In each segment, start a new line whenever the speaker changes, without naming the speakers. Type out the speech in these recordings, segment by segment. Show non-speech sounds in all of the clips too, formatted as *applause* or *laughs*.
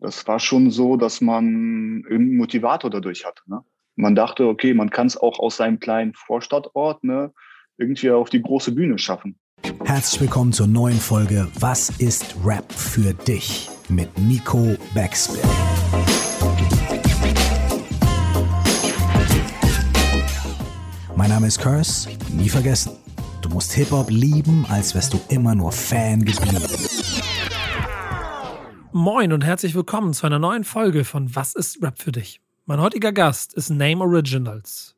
das war schon so, dass man einen Motivator dadurch hatte. Ne? Man dachte, okay, man kann es auch aus seinem kleinen Vorstadtort ne, irgendwie auf die große Bühne schaffen.
Herzlich willkommen zur neuen Folge Was ist Rap für dich? mit Nico Backspin. Mein Name ist Curse, nie vergessen. Du musst Hip-Hop lieben, als wärst du immer nur Fan geblieben.
Moin und herzlich willkommen zu einer neuen Folge von Was ist Rap für dich? Mein heutiger Gast ist Name Originals.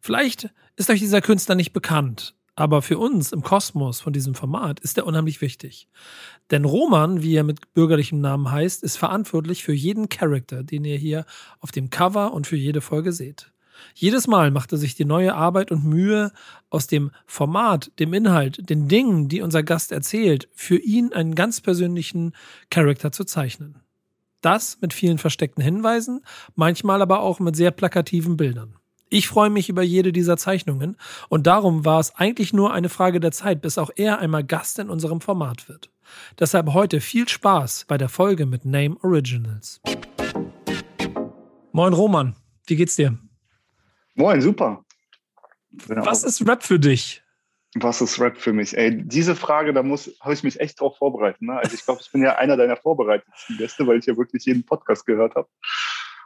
Vielleicht ist euch dieser Künstler nicht bekannt, aber für uns im Kosmos von diesem Format ist er unheimlich wichtig. Denn Roman, wie er mit bürgerlichem Namen heißt, ist verantwortlich für jeden Charakter, den ihr hier auf dem Cover und für jede Folge seht. Jedes Mal macht er sich die neue Arbeit und Mühe, aus dem Format, dem Inhalt, den Dingen, die unser Gast erzählt, für ihn einen ganz persönlichen Charakter zu zeichnen. Das mit vielen versteckten Hinweisen, manchmal aber auch mit sehr plakativen Bildern. Ich freue mich über jede dieser Zeichnungen und darum war es eigentlich nur eine Frage der Zeit, bis auch er einmal Gast in unserem Format wird. Deshalb heute viel Spaß bei der Folge mit Name Originals. Moin Roman, wie geht's dir?
Moin, super.
Was ist Rap für dich?
Was ist Rap für mich? Ey, diese Frage, da muss, habe ich mich echt drauf vorbereitet. Ne? Also ich glaube, ich bin ja einer deiner vorbereitetsten Gäste, weil ich ja wirklich jeden Podcast gehört habe.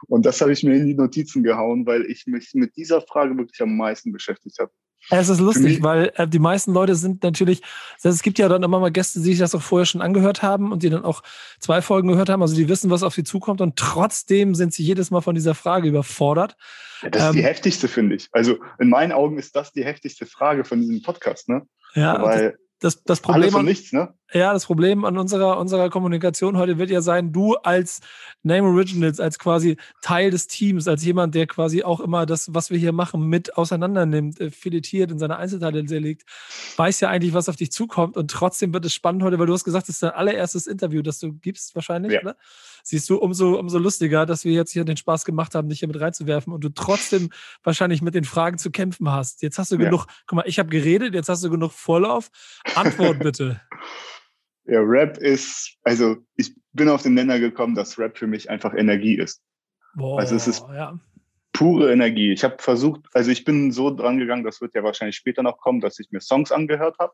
Und das habe ich mir in die Notizen gehauen, weil ich mich mit dieser Frage wirklich am meisten beschäftigt habe.
Es ist lustig, weil äh, die meisten Leute sind natürlich, es gibt ja dann immer mal Gäste, die sich das auch vorher schon angehört haben und die dann auch zwei Folgen gehört haben, also die wissen, was auf sie zukommt und trotzdem sind sie jedes Mal von dieser Frage überfordert.
Ja, das ist ähm, die heftigste, finde ich. Also in meinen Augen ist das die heftigste Frage von diesem Podcast, ne?
Ja, weil das, das Problem
Alles und nichts, ne?
Ja, das Problem an unserer, unserer Kommunikation heute wird ja sein, du als Name Originals, als quasi Teil des Teams, als jemand, der quasi auch immer das, was wir hier machen, mit auseinandernimmt, äh, filetiert in seine Einzelteile zerlegt, weiß ja eigentlich, was auf dich zukommt und trotzdem wird es spannend heute, weil du hast gesagt, das ist dein allererstes Interview, das du gibst wahrscheinlich, ja. oder? Siehst du, umso, umso lustiger, dass wir jetzt hier den Spaß gemacht haben, dich hier mit reinzuwerfen und du trotzdem wahrscheinlich mit den Fragen zu kämpfen hast. Jetzt hast du ja. genug, guck mal, ich habe geredet, jetzt hast du genug Vorlauf. Antwort *laughs* bitte.
Ja, Rap ist, also ich bin auf den Nenner gekommen, dass Rap für mich einfach Energie ist. Boah, also es ist ja. pure Energie. Ich habe versucht, also ich bin so dran gegangen, das wird ja wahrscheinlich später noch kommen, dass ich mir Songs angehört habe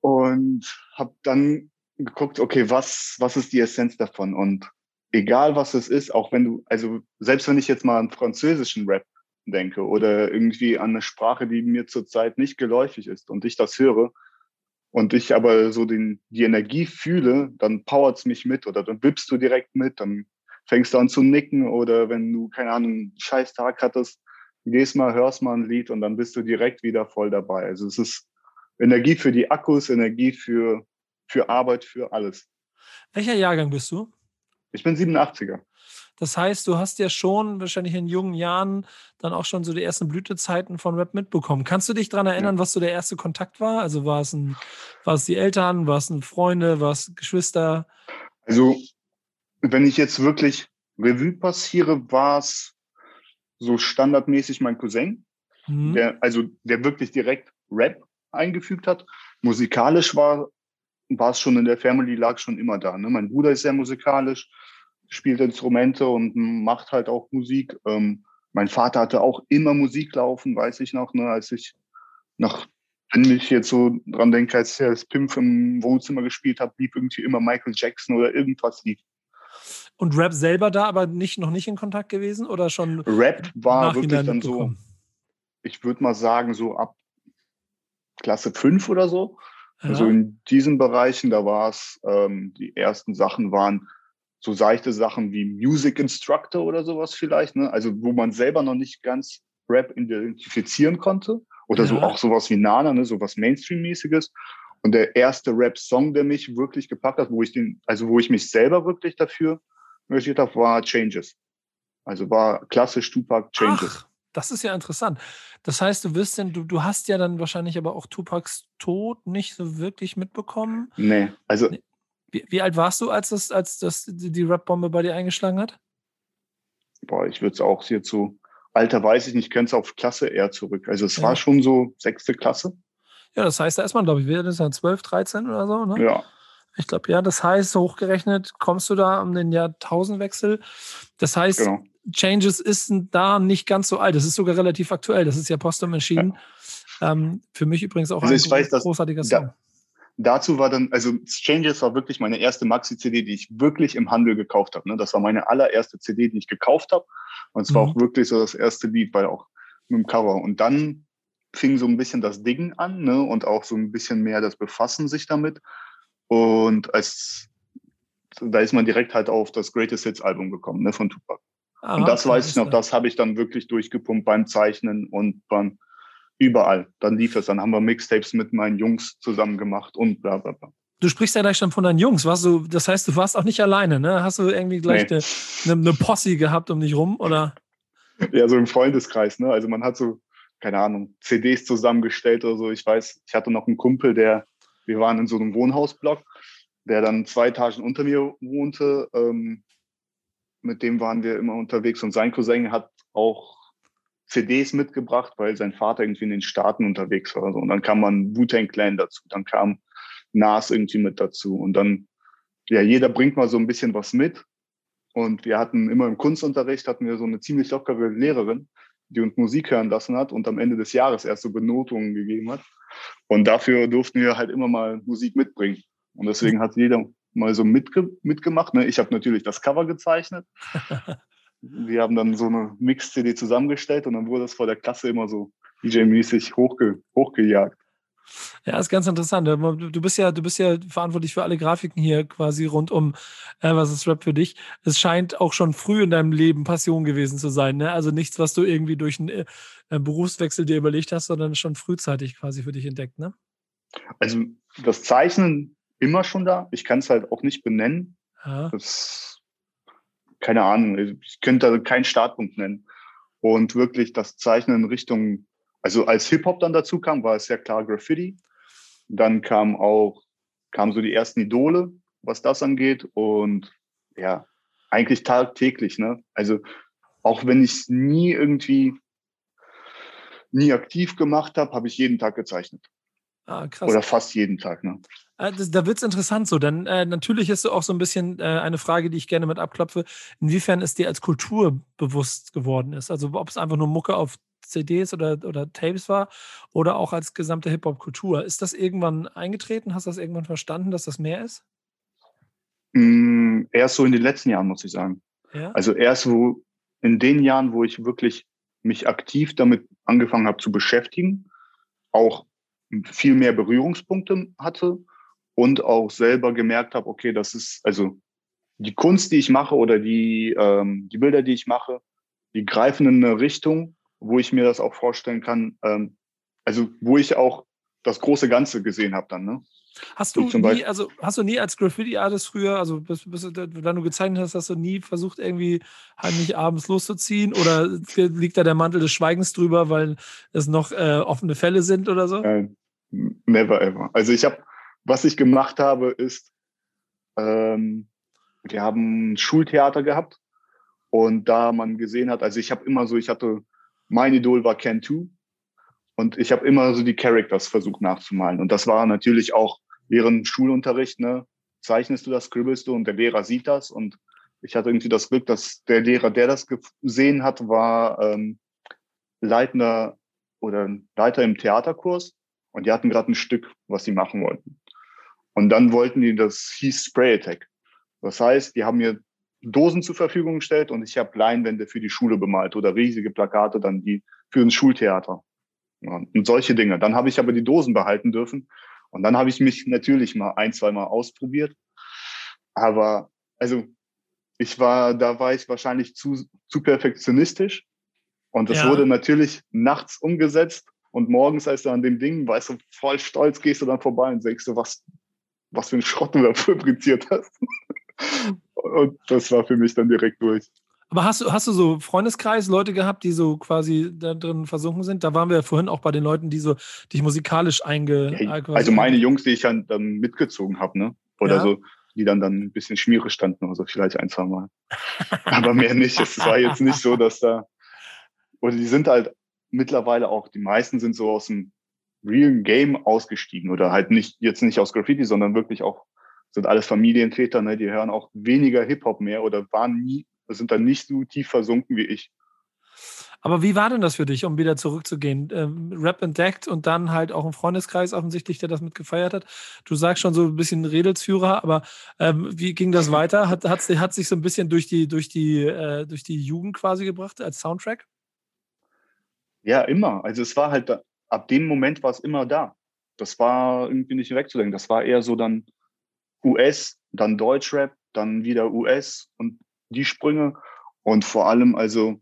und habe dann geguckt, okay, was, was ist die Essenz davon? Und egal was es ist, auch wenn du, also selbst wenn ich jetzt mal an französischen Rap denke oder irgendwie an eine Sprache, die mir zurzeit nicht geläufig ist und ich das höre, und ich aber so den, die Energie fühle, dann powert's mich mit oder dann wippst du direkt mit, dann fängst du an zu nicken oder wenn du, keine Ahnung, einen scheiß Tag hattest, gehst mal, hörst mal ein Lied und dann bist du direkt wieder voll dabei. Also es ist Energie für die Akkus, Energie für, für Arbeit, für alles.
Welcher Jahrgang bist du?
Ich bin 87er.
Das heißt, du hast ja schon wahrscheinlich in jungen Jahren dann auch schon so die ersten Blütezeiten von Rap mitbekommen. Kannst du dich daran erinnern, ja. was so der erste Kontakt war? Also war es, ein, war es die Eltern, war es ein Freunde, war es Geschwister?
Also, wenn ich jetzt wirklich Revue passiere, war es so standardmäßig mein Cousin, mhm. der, also der wirklich direkt Rap eingefügt hat. Musikalisch war, war es schon in der Family, lag schon immer da. Ne? Mein Bruder ist sehr musikalisch spielt Instrumente und macht halt auch Musik. Ähm, mein Vater hatte auch immer Musik laufen, weiß ich noch, ne, als ich noch, wenn ich jetzt so dran denke, als ich als Pimp im Wohnzimmer gespielt habe, lief irgendwie immer Michael Jackson oder irgendwas lief.
Und Rap selber da aber nicht, noch nicht in Kontakt gewesen oder schon?
Rap war wirklich dann so, ich würde mal sagen, so ab Klasse 5 oder so. Ja. Also in diesen Bereichen, da war es, ähm, die ersten Sachen waren so seichte Sachen wie Music Instructor oder sowas vielleicht, ne? Also wo man selber noch nicht ganz Rap identifizieren konnte. Oder ja. so auch sowas wie Nana, ne? sowas Mainstream-mäßiges. Und der erste Rap-Song, der mich wirklich gepackt hat, wo ich den, also wo ich mich selber wirklich dafür engagiert habe, war Changes. Also war klassisch Tupac Changes.
Ach, das ist ja interessant. Das heißt, du wirst denn, du, du hast ja dann wahrscheinlich aber auch Tupacs Tod nicht so wirklich mitbekommen.
Nee, also nee.
Wie, wie alt warst du, als das, als das die Rap-Bombe bei dir eingeschlagen hat?
Boah, ich würde es auch hier zu Alter weiß ich nicht, könnte es auf Klasse eher zurück. Also es ja. war schon so sechste Klasse.
Ja, das heißt, da ist man, glaube ich, wieder das ist 12, 13 oder so, ne?
Ja.
Ich glaube, ja, das heißt, hochgerechnet kommst du da um den Jahrtausendwechsel. Das heißt, genau. Changes ist da nicht ganz so alt. Das ist sogar relativ aktuell. Das ist ja postum erschienen. Ja. Ähm, für mich übrigens auch
also ein
weiß,
großartiger Song. Da, dazu war dann, also Changes war wirklich meine erste Maxi-CD, die ich wirklich im Handel gekauft habe. Ne? Das war meine allererste CD, die ich gekauft habe. Und es mhm. war auch wirklich so das erste Lied, weil auch mit dem Cover. Und dann fing so ein bisschen das Ding an ne? und auch so ein bisschen mehr das Befassen sich damit. Und als da ist man direkt halt auf das Greatest Hits Album gekommen, ne, von Tupac. Aha, und das weiß ich noch, das habe ich dann wirklich durchgepumpt beim Zeichnen und beim überall. Dann lief es, dann haben wir Mixtapes mit meinen Jungs zusammen gemacht und bla bla bla.
Du sprichst ja gleich schon von deinen Jungs. Warst du, das heißt, du warst auch nicht alleine, ne? Hast du irgendwie gleich nee. eine, eine Posse gehabt um dich rum, oder? *laughs*
Ja, so im Freundeskreis, ne? Also man hat so, keine Ahnung, CDs zusammengestellt oder so. Ich weiß, ich hatte noch einen Kumpel, der, wir waren in so einem Wohnhausblock, der dann zwei Etagen unter mir wohnte. Ähm, mit dem waren wir immer unterwegs und sein Cousin hat auch CDs mitgebracht, weil sein Vater irgendwie in den Staaten unterwegs war. Und dann kam man Wu-Tang Clan dazu, dann kam Nas irgendwie mit dazu und dann, ja, jeder bringt mal so ein bisschen was mit. Und wir hatten immer im Kunstunterricht hatten wir so eine ziemlich lockere Lehrerin, die uns Musik hören lassen hat und am Ende des Jahres erst so Benotungen gegeben hat. Und dafür durften wir halt immer mal Musik mitbringen. Und deswegen hat jeder mal so mitge mitgemacht. Ne? Ich habe natürlich das Cover gezeichnet. *laughs* Wir haben dann so eine Mix-CD zusammengestellt und dann wurde das vor der Klasse immer so DJ-mäßig hochge hochgejagt.
Ja, ist ganz interessant. Du bist ja, du bist ja verantwortlich für alle Grafiken hier quasi rund um äh, was ist Rap für dich. Es scheint auch schon früh in deinem Leben Passion gewesen zu sein. Ne? Also nichts, was du irgendwie durch einen äh, Berufswechsel dir überlegt hast, sondern schon frühzeitig quasi für dich entdeckt. Ne?
Also das Zeichnen immer schon da. Ich kann es halt auch nicht benennen. Ja. Das, keine Ahnung, ich könnte keinen Startpunkt nennen. Und wirklich das Zeichnen in Richtung, also als Hip-Hop dann dazu kam, war es ja klar Graffiti. Dann kam auch, kamen so die ersten Idole, was das angeht. Und ja, eigentlich tagtäglich, ne? Also auch wenn ich nie irgendwie nie aktiv gemacht habe, habe ich jeden Tag gezeichnet. Ah, krass. Oder fast jeden Tag, ne?
Äh, das, da wird es interessant so, denn äh, natürlich ist so auch so ein bisschen äh, eine Frage, die ich gerne mit abklopfe, inwiefern es dir als Kultur bewusst geworden ist. Also ob es einfach nur Mucke auf CDs oder, oder Tapes war oder auch als gesamte Hip-Hop-Kultur. Ist das irgendwann eingetreten? Hast du das irgendwann verstanden, dass das mehr ist?
Mm, erst so in den letzten Jahren, muss ich sagen. Ja? Also erst wo in den Jahren, wo ich wirklich mich aktiv damit angefangen habe zu beschäftigen, auch viel mehr Berührungspunkte hatte und auch selber gemerkt habe, okay, das ist also die Kunst, die ich mache oder die, ähm, die Bilder, die ich mache, die greifen in eine Richtung, wo ich mir das auch vorstellen kann, ähm, also wo ich auch das große Ganze gesehen habe dann. Ne?
Hast du nie, also hast du nie als Graffiti-Artist früher, also bis, bis, wenn du gezeichnet hast, hast du nie versucht, irgendwie heimlich abends loszuziehen oder liegt da der Mantel des Schweigens drüber, weil es noch äh, offene Fälle sind oder so?
Äh, never ever. Also ich habe was ich gemacht habe, ist, ähm, wir haben Schultheater gehabt und da man gesehen hat, also ich habe immer so, ich hatte, mein Idol war Ken 2 und ich habe immer so die Characters versucht nachzumalen und das war natürlich auch während Schulunterricht, ne, zeichnest du das, skribbelst du und der Lehrer sieht das und ich hatte irgendwie das Glück, dass der Lehrer, der das gesehen hat, war ähm, Leitender oder Leiter im Theaterkurs und die hatten gerade ein Stück, was sie machen wollten. Und dann wollten die, das hieß Spray Attack. Das heißt, die haben mir Dosen zur Verfügung gestellt und ich habe Leinwände für die Schule bemalt oder riesige Plakate dann die für ein Schultheater. Und solche Dinge. Dann habe ich aber die Dosen behalten dürfen. Und dann habe ich mich natürlich mal ein, zwei Mal ausprobiert. Aber also ich war, da war ich wahrscheinlich zu, zu perfektionistisch. Und das ja. wurde natürlich nachts umgesetzt. Und morgens, als du an dem Ding, weißt du, voll stolz gehst du dann vorbei und denkst du, was, was für ein Schrott du da *laughs* fabriziert hast. Und das war für mich dann direkt durch.
Aber hast du, hast du so Freundeskreis, Leute gehabt, die so quasi da drin versunken sind? Da waren wir ja vorhin auch bei den Leuten, die so dich musikalisch einge.
Ja, also meine Jungs, die ich dann, dann mitgezogen habe, ne? Oder ja. so, die dann dann ein bisschen schmierig standen oder so, vielleicht ein, zwei Mal. Aber mehr nicht. Es war jetzt nicht so, dass da. Oder die sind halt mittlerweile auch, die meisten sind so aus dem realen Game ausgestiegen oder halt nicht, jetzt nicht aus Graffiti, sondern wirklich auch sind alles Familienväter, ne? die hören auch weniger Hip-Hop mehr oder waren nie, sind dann nicht so tief versunken wie ich.
Aber wie war denn das für dich, um wieder zurückzugehen? Ähm, Rap entdeckt und dann halt auch ein Freundeskreis offensichtlich, der das mit gefeiert hat. Du sagst schon so ein bisschen Redelsführer, aber ähm, wie ging das weiter? Hat, hat, hat sich so ein bisschen durch die, durch, die, äh, durch die Jugend quasi gebracht als Soundtrack?
Ja, immer. Also es war halt, da, ab dem Moment war es immer da. Das war irgendwie nicht wegzudenken. Das war eher so dann US, dann Deutschrap, dann wieder US und die Sprünge. Und vor allem, also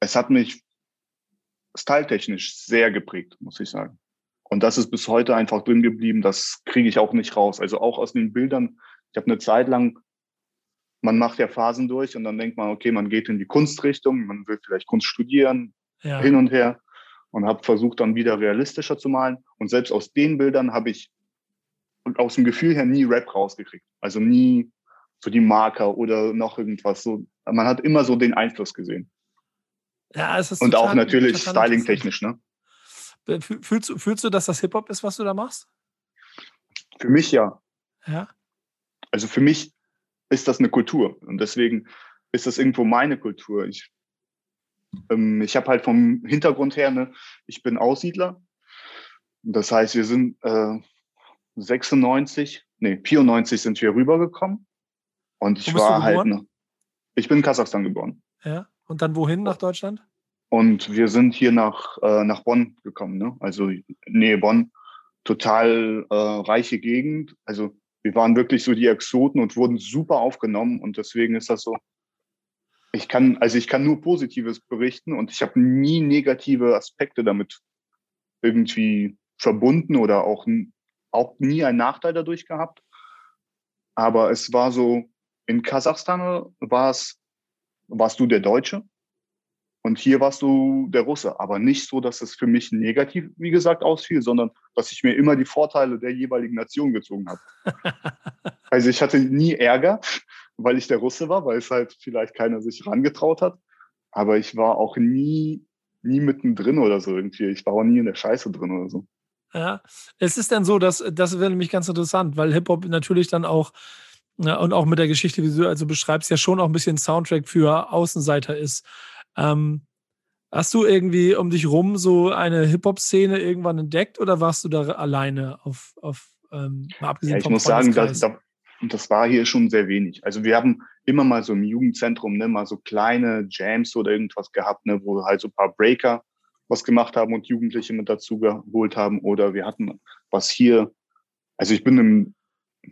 es hat mich styletechnisch sehr geprägt, muss ich sagen. Und das ist bis heute einfach drin geblieben. Das kriege ich auch nicht raus. Also auch aus den Bildern. Ich habe eine Zeit lang, man macht ja Phasen durch und dann denkt man, okay, man geht in die Kunstrichtung, man will vielleicht Kunst studieren, ja. hin und her und habe versucht, dann wieder realistischer zu malen. Und selbst aus den Bildern habe ich aus dem Gefühl her nie Rap rausgekriegt. Also nie so die Marker oder noch irgendwas. So, man hat immer so den Einfluss gesehen.
Ja, es ist
Und total, auch natürlich styling-technisch, ne?
Fühlst, fühlst du, dass das Hip-Hop ist, was du da machst?
Für mich ja.
Ja.
Also für mich ist das eine Kultur und deswegen ist das irgendwo meine Kultur. Ich, ähm, ich habe halt vom Hintergrund her, ne, ich bin Aussiedler. Das heißt, wir sind äh, 96, nee, 94 sind wir rübergekommen. Und ich war halt, ne, ich bin in Kasachstan geboren.
Ja. Und dann wohin nach Deutschland?
Und wir sind hier nach, äh, nach Bonn gekommen, ne? also Nähe Bonn. Total äh, reiche Gegend. Also wir waren wirklich so die Exoten und wurden super aufgenommen. Und deswegen ist das so, ich kann, also ich kann nur Positives berichten und ich habe nie negative Aspekte damit irgendwie verbunden oder auch, auch nie einen Nachteil dadurch gehabt. Aber es war so, in Kasachstan war es warst du der Deutsche und hier warst du der Russe. Aber nicht so, dass es für mich negativ, wie gesagt, ausfiel, sondern dass ich mir immer die Vorteile der jeweiligen Nation gezogen habe. *laughs* also ich hatte nie Ärger, weil ich der Russe war, weil es halt vielleicht keiner sich rangetraut hat. Aber ich war auch nie, nie mittendrin oder so irgendwie. Ich war auch nie in der Scheiße drin oder so.
Ja, es ist dann so, dass das wäre nämlich ganz interessant, weil Hip-Hop natürlich dann auch ja, und auch mit der Geschichte, wie du also beschreibst, ja schon auch ein bisschen Soundtrack für Außenseiter ist. Ähm, hast du irgendwie um dich rum so eine Hip-Hop-Szene irgendwann entdeckt oder warst du da alleine auf, auf ähm,
mal abgesehen ja, ich muss sagen, das, das war hier schon sehr wenig. Also wir haben immer mal so im Jugendzentrum ne, mal so kleine Jams oder irgendwas gehabt, ne, wo halt so ein paar Breaker was gemacht haben und Jugendliche mit dazu geholt haben. Oder wir hatten was hier, also ich bin im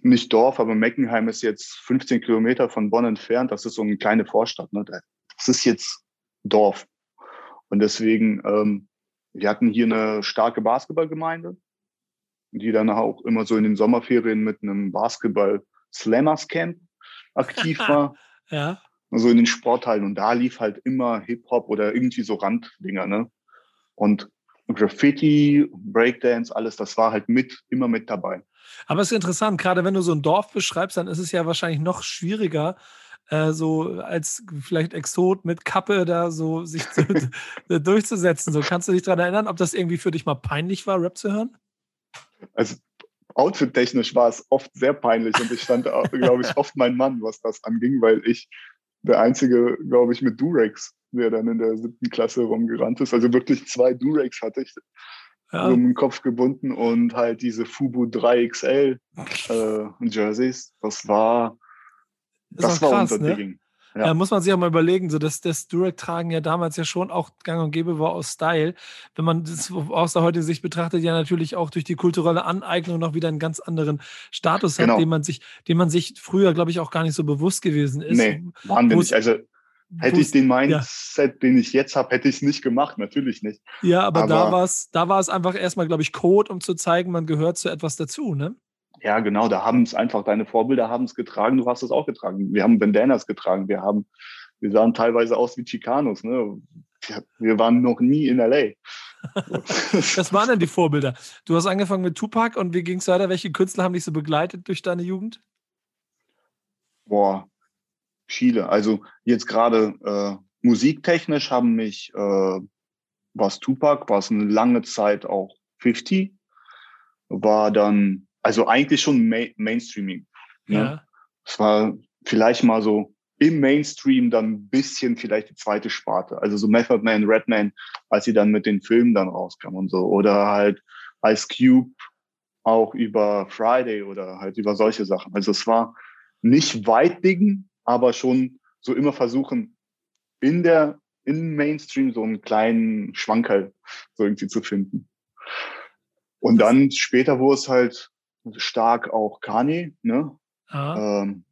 nicht Dorf, aber Meckenheim ist jetzt 15 Kilometer von Bonn entfernt. Das ist so eine kleine Vorstadt. Ne? Das ist jetzt Dorf. Und deswegen, ähm, wir hatten hier eine starke Basketballgemeinde, die dann auch immer so in den Sommerferien mit einem Basketball-Slammers-Camp aktiv *laughs* war.
ja.
Also in den Sporthallen. Und da lief halt immer Hip-Hop oder irgendwie so Randdinger. Ne? Und Graffiti, Breakdance, alles, das war halt mit, immer mit dabei.
Aber es ist interessant, gerade wenn du so ein Dorf beschreibst, dann ist es ja wahrscheinlich noch schwieriger, äh, so als vielleicht Exot mit Kappe da so sich zu, *laughs* durchzusetzen. So kannst du dich daran erinnern, ob das irgendwie für dich mal peinlich war, Rap zu hören?
Also outfit-technisch war es oft sehr peinlich und ich stand, glaube ich, oft mein Mann, was das anging, weil ich der einzige, glaube ich, mit Durex, der dann in der siebten Klasse rumgerannt ist. Also wirklich zwei Durex hatte ich ja. um den Kopf gebunden und halt diese Fubu 3XL äh, Jerseys. Das war, das, das war krass, unser ne? Ding.
Ja. ja. muss man sich auch mal überlegen, so dass das Durag-Tragen ja damals ja schon auch gang und gäbe war aus Style. Wenn man das aus der heutigen Sicht betrachtet, ja natürlich auch durch die kulturelle Aneignung noch wieder einen ganz anderen Status genau. hat, den man sich, den man sich früher, glaube ich, auch gar nicht so bewusst gewesen ist.
Nee, waren wir nicht. Also Hätte ich den Mindset, ja. den ich jetzt habe, hätte ich es nicht gemacht, natürlich nicht.
Ja, aber, aber da war es da war's einfach erstmal, glaube ich, Code, um zu zeigen, man gehört zu etwas dazu, ne?
Ja, genau, da haben es einfach, deine Vorbilder haben es getragen, du hast es auch getragen. Wir haben Bandanas getragen, wir haben, wir sahen teilweise aus wie Chicanos, ne? Wir waren noch nie in LA. *laughs*
Was waren denn die Vorbilder? Du hast angefangen mit Tupac und wie ging es weiter? Welche Künstler haben dich so begleitet durch deine Jugend?
Boah, Chile. Also jetzt gerade äh, musiktechnisch haben mich, äh, was Tupac, war es eine lange Zeit auch 50, war dann, also eigentlich schon Ma Mainstreaming. Ne? Ja. Es war vielleicht mal so im Mainstream dann ein bisschen vielleicht die zweite Sparte. Also so Method Man, Redman, als sie dann mit den Filmen dann rauskamen und so. Oder halt Ice Cube auch über Friday oder halt über solche Sachen. Also es war nicht weit Ding, aber schon so immer versuchen, in der, im Mainstream so einen kleinen Schwankerl so irgendwie zu finden. Und dann später wurde es halt stark auch Kanye, ne? Ähm,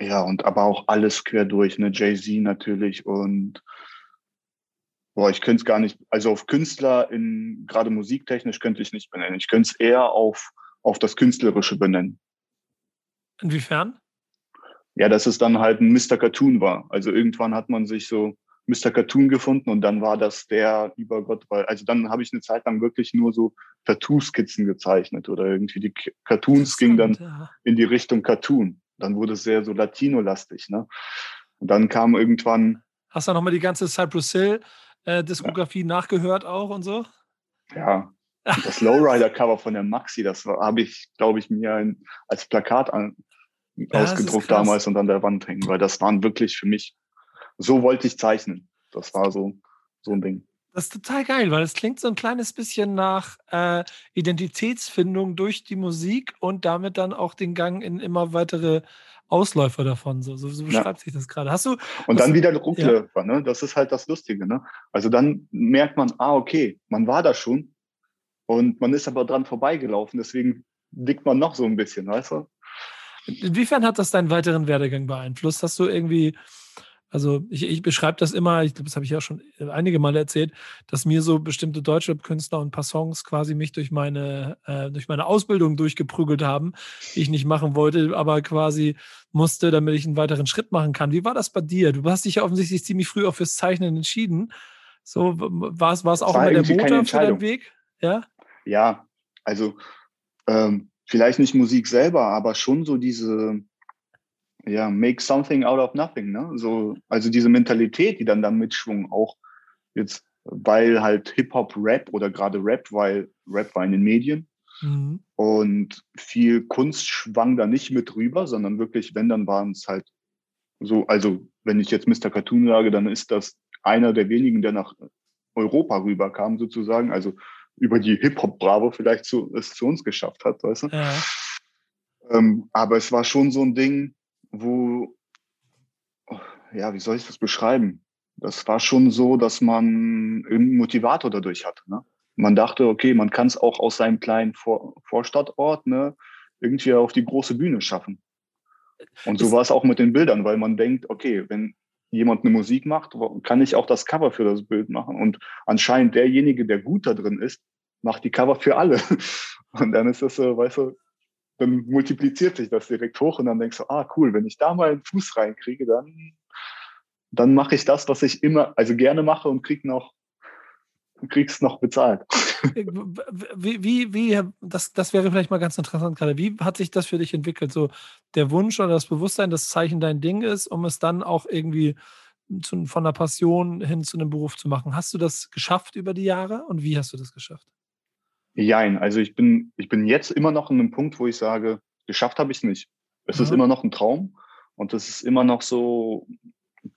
ja, und aber auch alles quer durch, ne? Jay-Z natürlich und boah, ich könnte es gar nicht, also auf Künstler in, gerade musiktechnisch könnte ich nicht benennen. Ich könnte es eher auf, auf das Künstlerische benennen.
Inwiefern?
Ja, dass es dann halt ein Mr. Cartoon war. Also irgendwann hat man sich so Mr. Cartoon gefunden und dann war das der über Gott, weil, also dann habe ich eine Zeit lang wirklich nur so Tattoo-Skizzen gezeichnet oder irgendwie die Cartoons gingen dann ja. in die Richtung Cartoon. Dann wurde es sehr so Latino-lastig, ne? Und dann kam irgendwann.
Hast du nochmal die ganze Cypress Hill äh, ja. nachgehört auch und so?
Ja. Und das Lowrider-Cover von der Maxi, das habe ich, glaube ich, mir ein, als Plakat an, ja, ausgedruckt damals und an der Wand hängen, weil das waren wirklich für mich, so wollte ich zeichnen. Das war so, so ein Ding.
Das ist total geil, weil es klingt so ein kleines bisschen nach äh, Identitätsfindung durch die Musik und damit dann auch den Gang in immer weitere Ausläufer davon. So, so, beschreibt ja. sich das gerade. Hast du.
Und dann wieder Rückläufer, ja. ne? Das ist halt das Lustige, ne? Also dann merkt man, ah, okay, man war da schon und man ist aber dran vorbeigelaufen, deswegen liegt man noch so ein bisschen, weißt du?
Inwiefern hat das deinen weiteren Werdegang beeinflusst? Hast du irgendwie also ich, ich beschreibe das immer, ich glaube, das habe ich ja schon einige Male erzählt, dass mir so bestimmte Deutschrap-Künstler und ein paar Songs quasi mich durch meine, äh, durch meine Ausbildung durchgeprügelt haben, die ich nicht machen wollte, aber quasi musste, damit ich einen weiteren Schritt machen kann. Wie war das bei dir? Du hast dich ja offensichtlich ziemlich früh auch fürs Zeichnen entschieden. So, war es, war es auch war immer der Motor für deinen Weg?
Ja? Ja, also ähm, vielleicht nicht Musik selber, aber schon so diese ja, make something out of nothing, ne? So, also diese Mentalität, die dann da mitschwungen, auch jetzt, weil halt Hip-Hop Rap oder gerade Rap, weil Rap war in den Medien. Mhm. Und viel Kunst schwang da nicht mit rüber, sondern wirklich, wenn, dann waren es halt so, also wenn ich jetzt Mr. Cartoon sage, dann ist das einer der wenigen, der nach Europa rüberkam, sozusagen, also über die Hip-Hop-Bravo vielleicht zu, es zu uns geschafft hat, weißt du? Ja. Ähm, aber es war schon so ein Ding, wo, ja, wie soll ich das beschreiben? Das war schon so, dass man einen Motivator dadurch hatte. Ne? Man dachte, okay, man kann es auch aus seinem kleinen Vor Vorstadtort ne, irgendwie auf die große Bühne schaffen. Und so war es auch mit den Bildern, weil man denkt, okay, wenn jemand eine Musik macht, kann ich auch das Cover für das Bild machen. Und anscheinend derjenige, der gut da drin ist, macht die Cover für alle. *laughs* Und dann ist das so, weißt du, dann multipliziert sich das direkt hoch und dann denkst du, ah cool, wenn ich da mal einen Fuß reinkriege, dann, dann mache ich das, was ich immer, also gerne mache und krieg noch, krieg's noch bezahlt.
Wie, wie, wie, das, das wäre vielleicht mal ganz interessant gerade. Wie hat sich das für dich entwickelt? So der Wunsch oder das Bewusstsein, dass Zeichen dein Ding ist, um es dann auch irgendwie zu, von der Passion hin zu einem Beruf zu machen. Hast du das geschafft über die Jahre und wie hast du das geschafft?
Jein, also ich bin, ich bin jetzt immer noch an einem Punkt, wo ich sage, geschafft habe ich es nicht. Es mhm. ist immer noch ein Traum und es ist immer noch so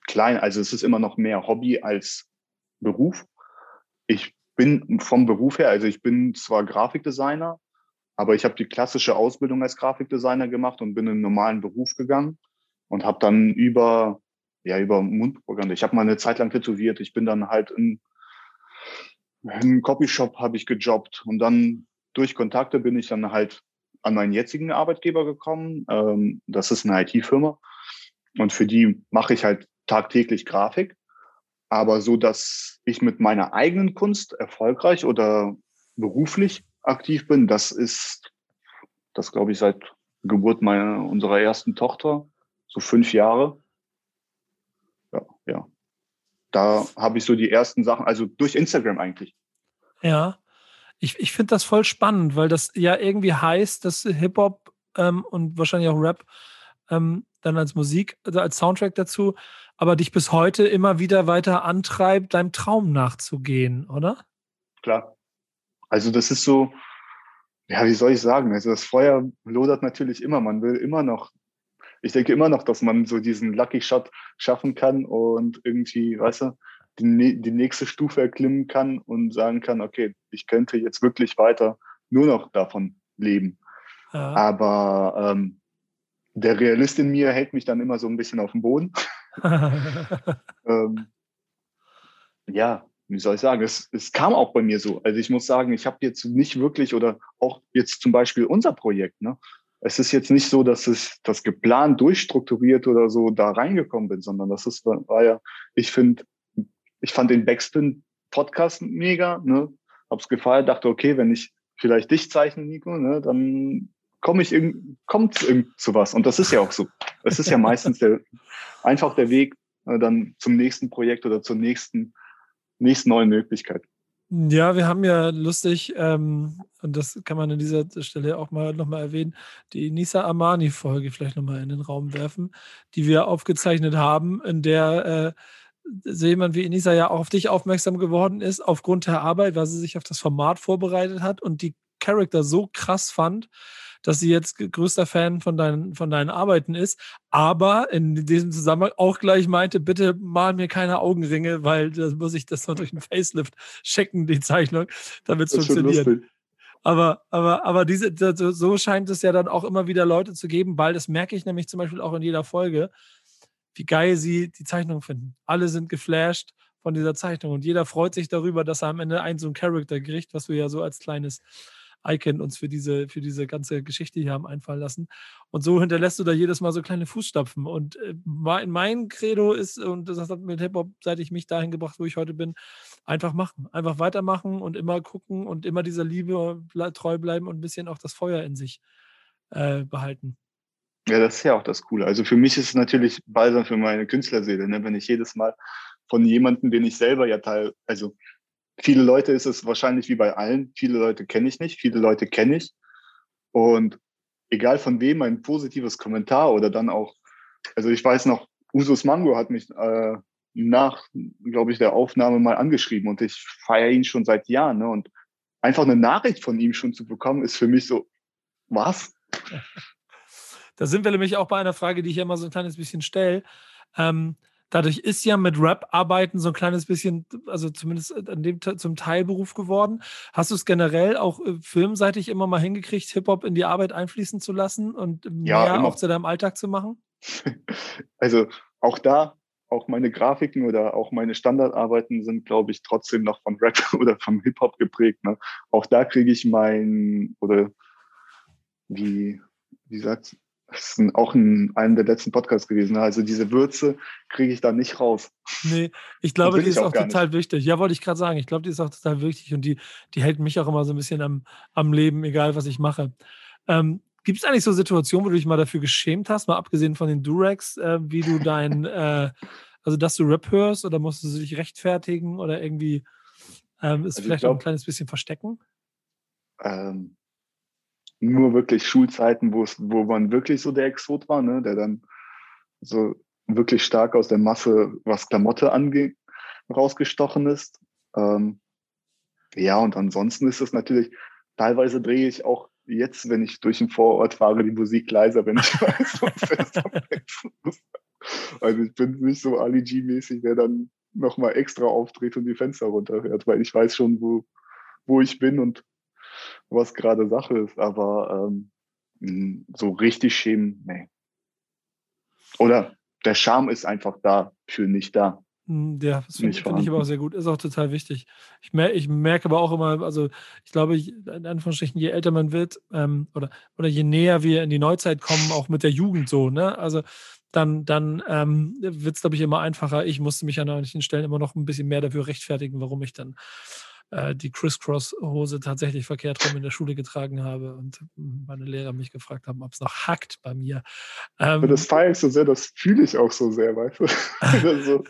klein, also es ist immer noch mehr Hobby als Beruf. Ich bin vom Beruf her, also ich bin zwar Grafikdesigner, aber ich habe die klassische Ausbildung als Grafikdesigner gemacht und bin in einen normalen Beruf gegangen und habe dann über ja über Mundprogramme. Ich habe mal eine Zeit lang tätowiert. Ich bin dann halt in im Copyshop habe ich gejobbt und dann durch Kontakte bin ich dann halt an meinen jetzigen Arbeitgeber gekommen. Ähm, das ist eine IT-Firma und für die mache ich halt tagtäglich Grafik, aber so, dass ich mit meiner eigenen Kunst erfolgreich oder beruflich aktiv bin, das ist, das glaube ich seit Geburt meiner unserer ersten Tochter, so fünf Jahre. Ja, ja da habe ich so die ersten Sachen, also durch Instagram eigentlich.
Ja, ich, ich finde das voll spannend, weil das ja irgendwie heißt, dass Hip-Hop ähm, und wahrscheinlich auch Rap ähm, dann als Musik, also als Soundtrack dazu, aber dich bis heute immer wieder weiter antreibt, deinem Traum nachzugehen, oder?
Klar. Also das ist so, ja, wie soll ich sagen? Also das Feuer lodert natürlich immer. Man will immer noch, ich denke immer noch, dass man so diesen Lucky Shot schaffen kann und irgendwie, weißt du, die, die nächste Stufe erklimmen kann und sagen kann, okay, ich könnte jetzt wirklich weiter nur noch davon leben. Ja. Aber ähm, der Realist in mir hält mich dann immer so ein bisschen auf dem Boden. *laughs* ähm, ja, wie soll ich sagen, es, es kam auch bei mir so. Also ich muss sagen, ich habe jetzt nicht wirklich oder auch jetzt zum Beispiel unser Projekt, ne? Es ist jetzt nicht so, dass es das geplant, durchstrukturiert oder so da reingekommen bin, sondern das ist, war ja, ich finde, ich fand den Backspin Podcast mega, ne? Hab's gefallen, dachte, okay, wenn ich vielleicht dich zeichne, Nico, ne, dann komme ich irgend, kommt zu was. Und das ist ja auch so. Es ist ja *laughs* meistens der, einfach der Weg äh, dann zum nächsten Projekt oder zur nächsten nächsten neuen Möglichkeit.
Ja, wir haben ja lustig, ähm, und das kann man an dieser Stelle auch mal nochmal erwähnen, die Nisa Amani-Folge vielleicht nochmal in den Raum werfen, die wir aufgezeichnet haben, in der äh, so jemand wie Nisa ja auch auf dich aufmerksam geworden ist, aufgrund der Arbeit, weil sie sich auf das Format vorbereitet hat und die Charakter so krass fand, dass sie jetzt größter Fan von deinen, von deinen Arbeiten ist, aber in diesem Zusammenhang auch gleich meinte, bitte mal mir keine Augenringe, weil da muss ich das noch durch einen Facelift checken, die Zeichnung, damit es funktioniert. Aber, aber, aber diese, so scheint es ja dann auch immer wieder Leute zu geben, weil das merke ich nämlich zum Beispiel auch in jeder Folge, wie geil sie die Zeichnung finden. Alle sind geflasht von dieser Zeichnung und jeder freut sich darüber, dass er am Ende ein so ein Charakter kriegt, was du ja so als kleines Icon uns für diese, für diese ganze Geschichte hier haben einfallen lassen. Und so hinterlässt du da jedes Mal so kleine Fußstapfen. Und äh, mein Credo ist, und das hat mit Hip-Hop, seit ich mich dahin gebracht, wo ich heute bin, einfach machen. Einfach weitermachen und immer gucken und immer dieser Liebe treu bleiben und ein bisschen auch das Feuer in sich äh, behalten.
Ja, das ist ja auch das Coole. Also für mich ist es natürlich balsam für meine Künstlerseele, ne? wenn ich jedes Mal von jemandem, den ich selber ja teil, also viele Leute ist es wahrscheinlich wie bei allen. Viele Leute kenne ich nicht, viele Leute kenne ich. Und egal von wem ein positives Kommentar oder dann auch, also ich weiß noch, Usus Mango hat mich äh, nach, glaube ich, der Aufnahme mal angeschrieben und ich feiere ihn schon seit Jahren. Ne? Und einfach eine Nachricht von ihm schon zu bekommen, ist für mich so, was?
Da sind wir nämlich auch bei einer Frage, die ich immer so ein kleines bisschen stelle. Ähm, dadurch ist ja mit Rap-Arbeiten so ein kleines bisschen, also zumindest an dem zum Teilberuf geworden. Hast du es generell auch äh, filmseitig immer mal hingekriegt, Hip-Hop in die Arbeit einfließen zu lassen und ja, mehr immer. auch zu deinem Alltag zu machen? *laughs*
Also auch da, auch meine Grafiken oder auch meine Standardarbeiten sind, glaube ich, trotzdem noch von Rap *laughs* oder vom Hip-Hop geprägt. Ne? Auch da kriege ich mein, oder wie, wie sagt das ist auch in einem der letzten Podcasts gewesen. Also diese Würze kriege ich da nicht raus.
Nee, ich glaube, die ist auch, auch total nicht. wichtig. Ja, wollte ich gerade sagen. Ich glaube, die ist auch total wichtig und die, die hält mich auch immer so ein bisschen am, am Leben, egal was ich mache. Ähm, Gibt es eigentlich so Situationen, wo du dich mal dafür geschämt hast, mal abgesehen von den Durex, äh, wie du dein, *laughs* äh, also dass du Rap hörst oder musstest du dich rechtfertigen oder irgendwie ähm, ist also vielleicht glaub, auch ein kleines bisschen verstecken?
Ähm, nur wirklich Schulzeiten, wo es, wo man wirklich so der Exot war, ne, der dann so wirklich stark aus der Masse, was Klamotte angeht, rausgestochen ist. Ähm, ja, und ansonsten ist es natürlich, teilweise drehe ich auch jetzt, wenn ich durch den Vorort fahre, die Musik leiser, wenn ich *laughs* weiß, was Also ich bin nicht so Ali G-mäßig, der dann nochmal extra aufdreht und die Fenster runterfährt, weil ich weiß schon, wo, wo ich bin und was gerade Sache ist, aber ähm, so richtig schämen, nee. Oder der Charme ist einfach da, für nicht da.
Ja, das finde find ich aber auch sehr gut. Ist auch total wichtig. Ich, mer ich merke aber auch immer, also ich glaube, in Anführungsstrichen, je älter man wird ähm, oder, oder je näher wir in die Neuzeit kommen, auch mit der Jugend so, ne? Also dann, dann ähm, wird es, glaube ich, immer einfacher. Ich musste mich an manchen Stellen immer noch ein bisschen mehr dafür rechtfertigen, warum ich dann äh, die Crisscross-Hose tatsächlich verkehrt rum in der Schule getragen habe und meine Lehrer mich gefragt haben, ob es noch hackt bei mir.
Ähm, das feiere ich so sehr, das fühle ich auch so sehr, weißt du? *laughs* *laughs* also,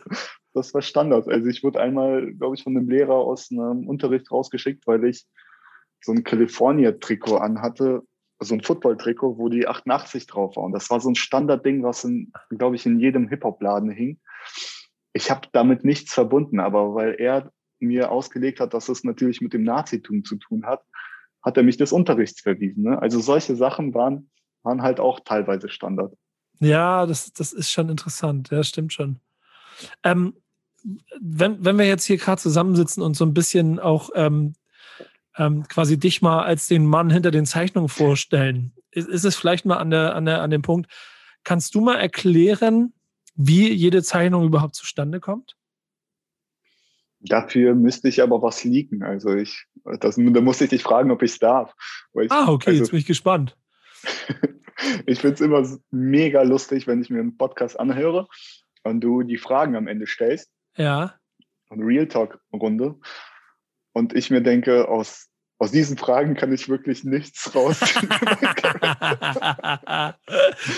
das war Standard. Also ich wurde einmal, glaube ich, von einem Lehrer aus einem Unterricht rausgeschickt, weil ich so ein California-Trikot anhatte, so ein Football-Trikot, wo die 88 drauf war. Und das war so ein Standardding, was, glaube ich, in jedem Hip-Hop-Laden hing. Ich habe damit nichts verbunden, aber weil er mir ausgelegt hat, dass es natürlich mit dem Nazitum zu tun hat, hat er mich des Unterrichts verwiesen. Ne? Also solche Sachen waren, waren halt auch teilweise Standard.
Ja, das, das ist schon interessant. Ja, stimmt schon. Ähm, wenn, wenn wir jetzt hier gerade zusammensitzen und so ein bisschen auch ähm, ähm, quasi dich mal als den Mann hinter den Zeichnungen vorstellen, ist, ist es vielleicht mal an, der, an, der, an dem Punkt, kannst du mal erklären, wie jede Zeichnung überhaupt zustande kommt?
Dafür müsste ich aber was liegen. Also ich, das, da muss ich dich fragen, ob ich es darf.
Ich, ah, okay, also, jetzt bin ich gespannt. *laughs*
ich finde es immer mega lustig, wenn ich mir einen Podcast anhöre und du die Fragen am Ende stellst.
Ja.
Eine Real Talk-Runde. Und ich mir denke, aus aus diesen Fragen kann ich wirklich nichts raus. *laughs*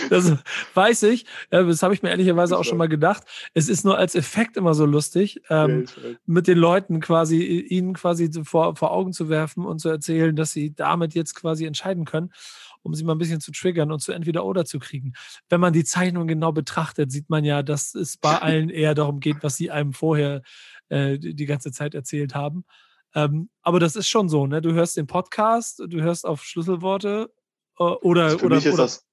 das weiß ich. Das habe ich mir ehrlicherweise auch schon mal gedacht. Es ist nur als Effekt immer so lustig, ähm, mit den Leuten quasi, ihnen quasi vor, vor Augen zu werfen und zu erzählen, dass sie damit jetzt quasi entscheiden können um sie mal ein bisschen zu triggern und zu entweder oder zu kriegen. Wenn man die Zeichnung genau betrachtet, sieht man ja, dass es bei *laughs* allen eher darum geht, was sie einem vorher äh, die ganze Zeit erzählt haben. Ähm, aber das ist schon so, ne? Du hörst den Podcast, du hörst auf Schlüsselworte äh, oder.
Also für
oder,
mich ist oder das,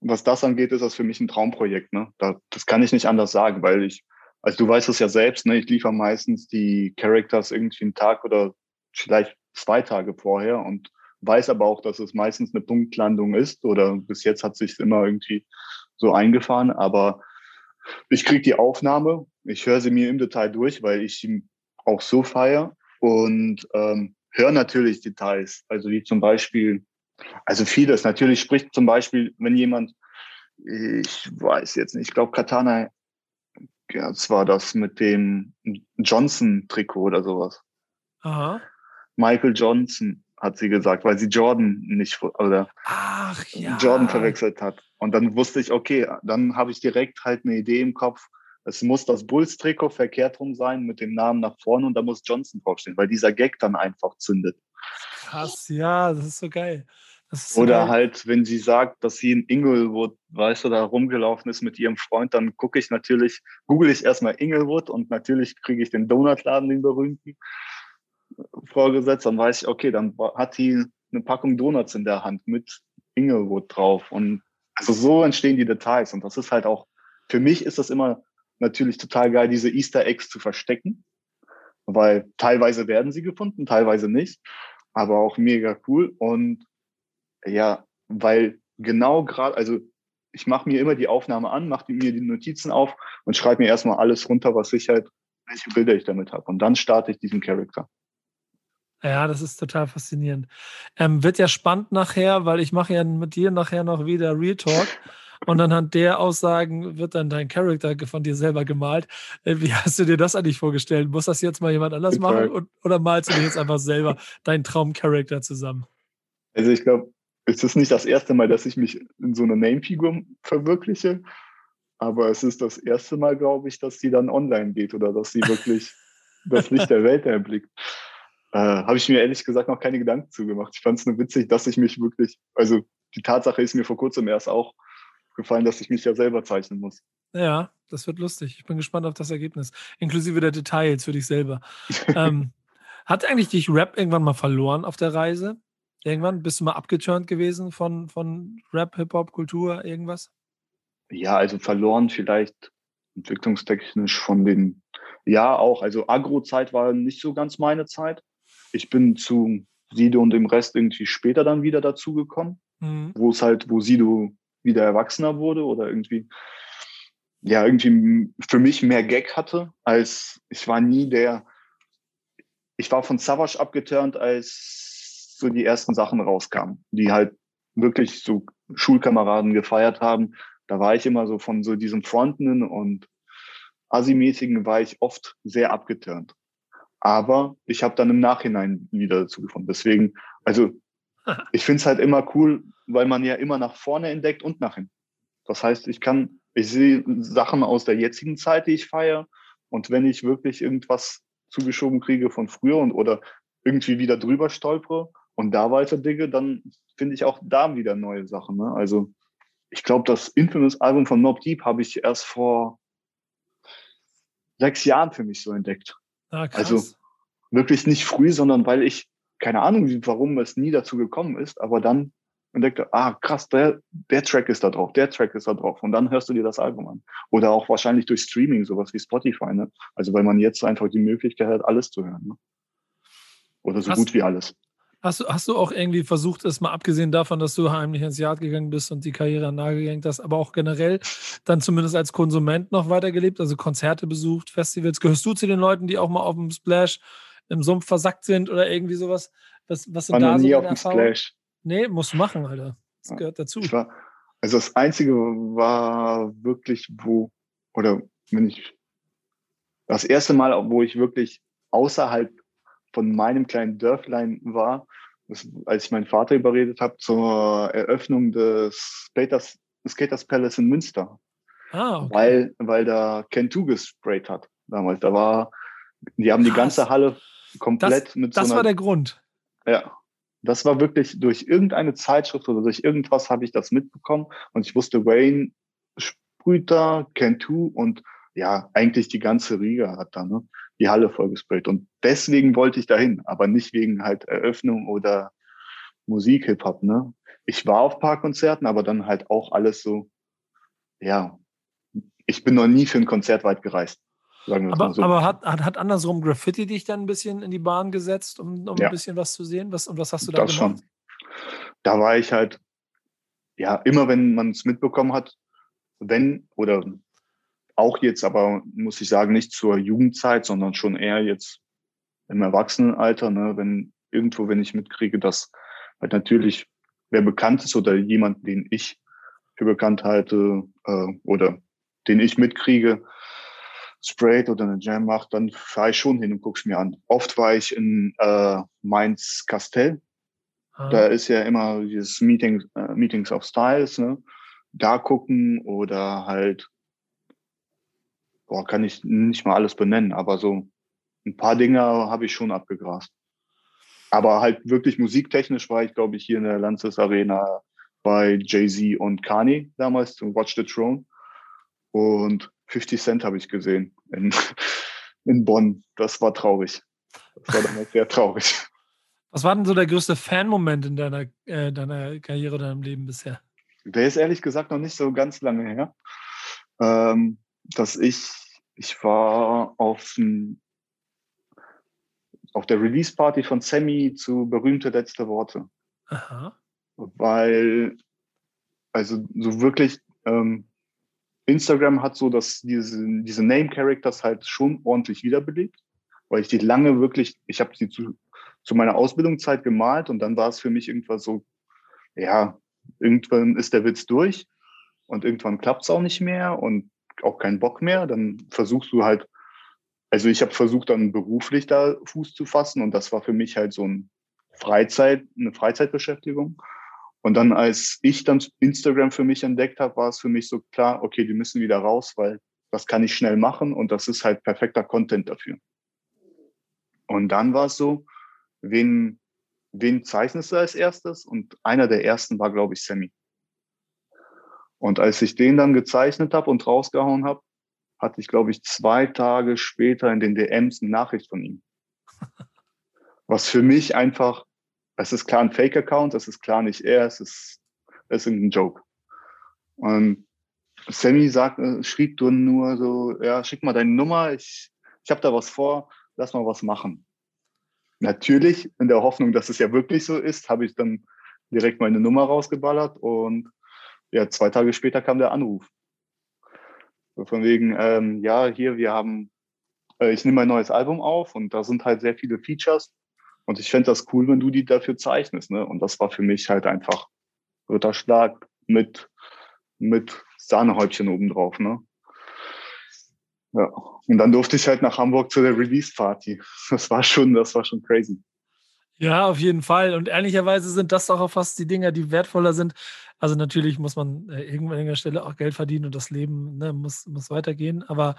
was das angeht, ist das für mich ein Traumprojekt, ne? Da, das kann ich nicht anders sagen, weil ich, also du weißt es ja selbst, ne? Ich liefere meistens die Characters irgendwie einen Tag oder vielleicht zwei Tage vorher und weiß aber auch, dass es meistens eine Punktlandung ist oder bis jetzt hat sich immer irgendwie so eingefahren, aber ich kriege die Aufnahme, ich höre sie mir im Detail durch, weil ich sie auch so feiere und ähm, höre natürlich Details, also wie zum Beispiel, also vieles. Natürlich spricht zum Beispiel, wenn jemand, ich weiß jetzt nicht, ich glaube Katana, ja, das war das mit dem Johnson-Trikot oder sowas.
Aha.
Michael Johnson hat sie gesagt, weil sie Jordan nicht oder
Ach, ja.
Jordan verwechselt hat. Und dann wusste ich, okay, dann habe ich direkt halt eine Idee im Kopf, es muss das Bulls-Trikot verkehrt rum sein mit dem Namen nach vorne und da muss Johnson draufstehen, weil dieser Gag dann einfach zündet.
Krass, ja, das ist so geil. Ist
Oder geil. halt, wenn sie sagt, dass sie in Inglewood, weißt du, da rumgelaufen ist mit ihrem Freund, dann gucke ich natürlich, google ich erstmal Inglewood und natürlich kriege ich den Donutladen, den berühmten, vorgesetzt. Dann weiß ich, okay, dann hat die eine Packung Donuts in der Hand mit Inglewood drauf. Und also so entstehen die Details. Und das ist halt auch, für mich ist das immer natürlich total geil, diese Easter Eggs zu verstecken, weil teilweise werden sie gefunden, teilweise nicht, aber auch mega cool. Und ja, weil genau gerade, also ich mache mir immer die Aufnahme an, mache mir die Notizen auf und schreibe mir erstmal alles runter, was ich halt, welche Bilder ich damit habe. Und dann starte ich diesen Charakter.
Ja, das ist total faszinierend. Ähm, wird ja spannend nachher, weil ich mache ja mit dir nachher noch wieder Real Talk. Und anhand der Aussagen wird dann dein Charakter von dir selber gemalt. Äh, wie hast du dir das eigentlich vorgestellt? Muss das jetzt mal jemand anders machen und, oder malst du dir jetzt einfach selber deinen Traumcharakter zusammen?
Also ich glaube, es ist nicht das erste Mal, dass ich mich in so eine Name-Figur verwirkliche, aber es ist das erste Mal, glaube ich, dass sie dann online geht oder dass sie wirklich *laughs* das Licht der Welt erblickt. Äh, Habe ich mir ehrlich gesagt noch keine Gedanken zugemacht. Ich fand es nur witzig, dass ich mich wirklich, also die Tatsache ist mir vor kurzem erst auch gefallen, dass ich mich ja selber zeichnen muss.
Ja, das wird lustig. Ich bin gespannt auf das Ergebnis. Inklusive der Details für dich selber. ähm, *laughs* hat eigentlich dich Rap irgendwann mal verloren auf der Reise? Irgendwann? Bist du mal abgeturnt gewesen von, von Rap, Hip-Hop, Kultur, irgendwas?
Ja, also verloren vielleicht entwicklungstechnisch von den, ja auch, also Agro-Zeit war nicht so ganz meine Zeit. Ich bin zu Sido und dem Rest irgendwie später dann wieder dazugekommen, mhm. wo es halt, wo Sido wieder erwachsener wurde oder irgendwie, ja, irgendwie für mich mehr Gag hatte, als ich war nie der, ich war von Savage abgeturnt, als so die ersten Sachen rauskamen, die halt wirklich so Schulkameraden gefeiert haben. Da war ich immer so von so diesem Frontman und Assi-mäßigen war ich oft sehr abgeturnt. Aber ich habe dann im Nachhinein wieder dazu gefunden. Deswegen, also ich finde es halt immer cool, weil man ja immer nach vorne entdeckt und nach hinten. Das heißt, ich kann, ich sehe Sachen aus der jetzigen Zeit, die ich feiere. Und wenn ich wirklich irgendwas zugeschoben kriege von früher und oder irgendwie wieder drüber stolpere und da weiter digge, dann finde ich auch da wieder neue Sachen. Ne? Also ich glaube, das Infamous-Album von Mob Deep habe ich erst vor sechs Jahren für mich so entdeckt. Ah, also wirklich nicht früh, sondern weil ich keine Ahnung, warum es nie dazu gekommen ist, aber dann entdeckte, ah, krass, der, der Track ist da drauf, der Track ist da drauf. Und dann hörst du dir das Album an. Oder auch wahrscheinlich durch Streaming, sowas wie Spotify, ne? Also weil man jetzt einfach die Möglichkeit hat, alles zu hören. Ne? Oder so hast, gut wie alles.
Hast du, hast du auch irgendwie versucht, es mal abgesehen davon, dass du heimlich ins Yard gegangen bist und die Karriere gehängt hast, aber auch generell dann zumindest als Konsument noch weitergelebt, also Konzerte besucht, Festivals? Gehörst du zu den Leuten, die auch mal auf dem Splash im Sumpf versackt sind oder irgendwie sowas? Was, was sind
da so nie auf dem Splash.
Nee, musst du machen, Alter. Das gehört dazu.
War, also das Einzige war wirklich, wo, oder wenn ich, das erste Mal, wo ich wirklich außerhalb von meinem kleinen Dörflein war, das, als ich meinen Vater überredet habe zur Eröffnung des Skaters, Skaters Palace in Münster. Ah, okay. Weil, weil da Kentu gesprayt hat damals. Da war, die haben Krass. die ganze Halle komplett
das,
mit
das so Das war der Grund.
Ja, das war wirklich durch irgendeine Zeitschrift oder durch irgendwas habe ich das mitbekommen und ich wusste, Wayne sprüht da, Cantu und ja, eigentlich die ganze Riga hat da ne, die Halle vollgesprayt. Und deswegen wollte ich dahin, aber nicht wegen halt Eröffnung oder Musik, Hip-Hop. Ne? Ich war auf paar Konzerten, aber dann halt auch alles so, ja, ich bin noch nie für ein Konzert weit gereist.
Aber, so. aber hat, hat, hat andersrum Graffiti dich dann ein bisschen in die Bahn gesetzt, um, um ja. ein bisschen was zu sehen? Was, und was hast du da das gemacht? Schon.
Da war ich halt, ja, immer wenn man es mitbekommen hat, wenn oder auch jetzt aber, muss ich sagen, nicht zur Jugendzeit, sondern schon eher jetzt im Erwachsenenalter, ne, wenn irgendwo, wenn ich mitkriege, dass halt natürlich wer bekannt ist oder jemand, den ich für bekannt halte äh, oder den ich mitkriege, sprayt oder eine Jam macht, dann fahre ich schon hin und gucke es mir an. Oft war ich in äh, Mainz Castell. Ah. Da ist ja immer dieses Meeting, äh, Meetings of Styles, ne? Da gucken oder halt boah, kann ich nicht mal alles benennen, aber so ein paar Dinge habe ich schon abgegrast. Aber halt wirklich musiktechnisch war ich, glaube ich, hier in der Lanxess Arena bei Jay-Z und Kanye damals zum Watch the Throne. Und 50 Cent habe ich gesehen in, in Bonn. Das war traurig. Das war damals sehr traurig.
Was war denn so der größte Fan-Moment in deiner, äh, deiner Karriere deinem Leben bisher?
Der ist ehrlich gesagt noch nicht so ganz lange her. Ähm, dass ich, ich war auf, ein, auf der Release-Party von Sammy zu berühmte letzte Worte. Aha. Weil, also so wirklich, ähm, Instagram hat so, dass diese, diese Name-Characters halt schon ordentlich wiederbelebt, weil ich die lange wirklich, ich habe sie zu, zu meiner Ausbildungszeit gemalt und dann war es für mich irgendwas so, ja, irgendwann ist der Witz durch und irgendwann klappt es auch nicht mehr und auch keinen Bock mehr, dann versuchst du halt, also ich habe versucht dann beruflich da Fuß zu fassen und das war für mich halt so ein Freizeit, eine Freizeitbeschäftigung. Und dann, als ich dann Instagram für mich entdeckt habe, war es für mich so klar, okay, die müssen wieder raus, weil das kann ich schnell machen und das ist halt perfekter Content dafür. Und dann war es so, wen, wen zeichnest du als erstes? Und einer der ersten war, glaube ich, Sammy. Und als ich den dann gezeichnet habe und rausgehauen habe, hatte ich, glaube ich, zwei Tage später in den DMs eine Nachricht von ihm. *laughs* Was für mich einfach, es ist klar ein Fake-Account, es ist klar nicht er, es ist, es ist ein Joke. Und Sammy sagt, äh, schrieb nur so, ja, schick mal deine Nummer, ich, ich habe da was vor, lass mal was machen. Natürlich, in der Hoffnung, dass es ja wirklich so ist, habe ich dann direkt meine Nummer rausgeballert und ja, zwei Tage später kam der Anruf. Von wegen, ähm, ja, hier, wir haben, äh, ich nehme ein neues Album auf und da sind halt sehr viele Features. Und ich fände das cool, wenn du die dafür zeichnest. Ne? Und das war für mich halt einfach Ritterschlag mit, mit Sahnehäubchen obendrauf. Ne? Ja. Und dann durfte ich halt nach Hamburg zu der Release-Party. Das war schon, das war schon crazy.
Ja, auf jeden Fall. Und ehrlicherweise sind das doch auch fast die Dinger, die wertvoller sind. Also natürlich muss man äh, irgendwann an der Stelle auch Geld verdienen und das Leben ne, muss, muss weitergehen. Aber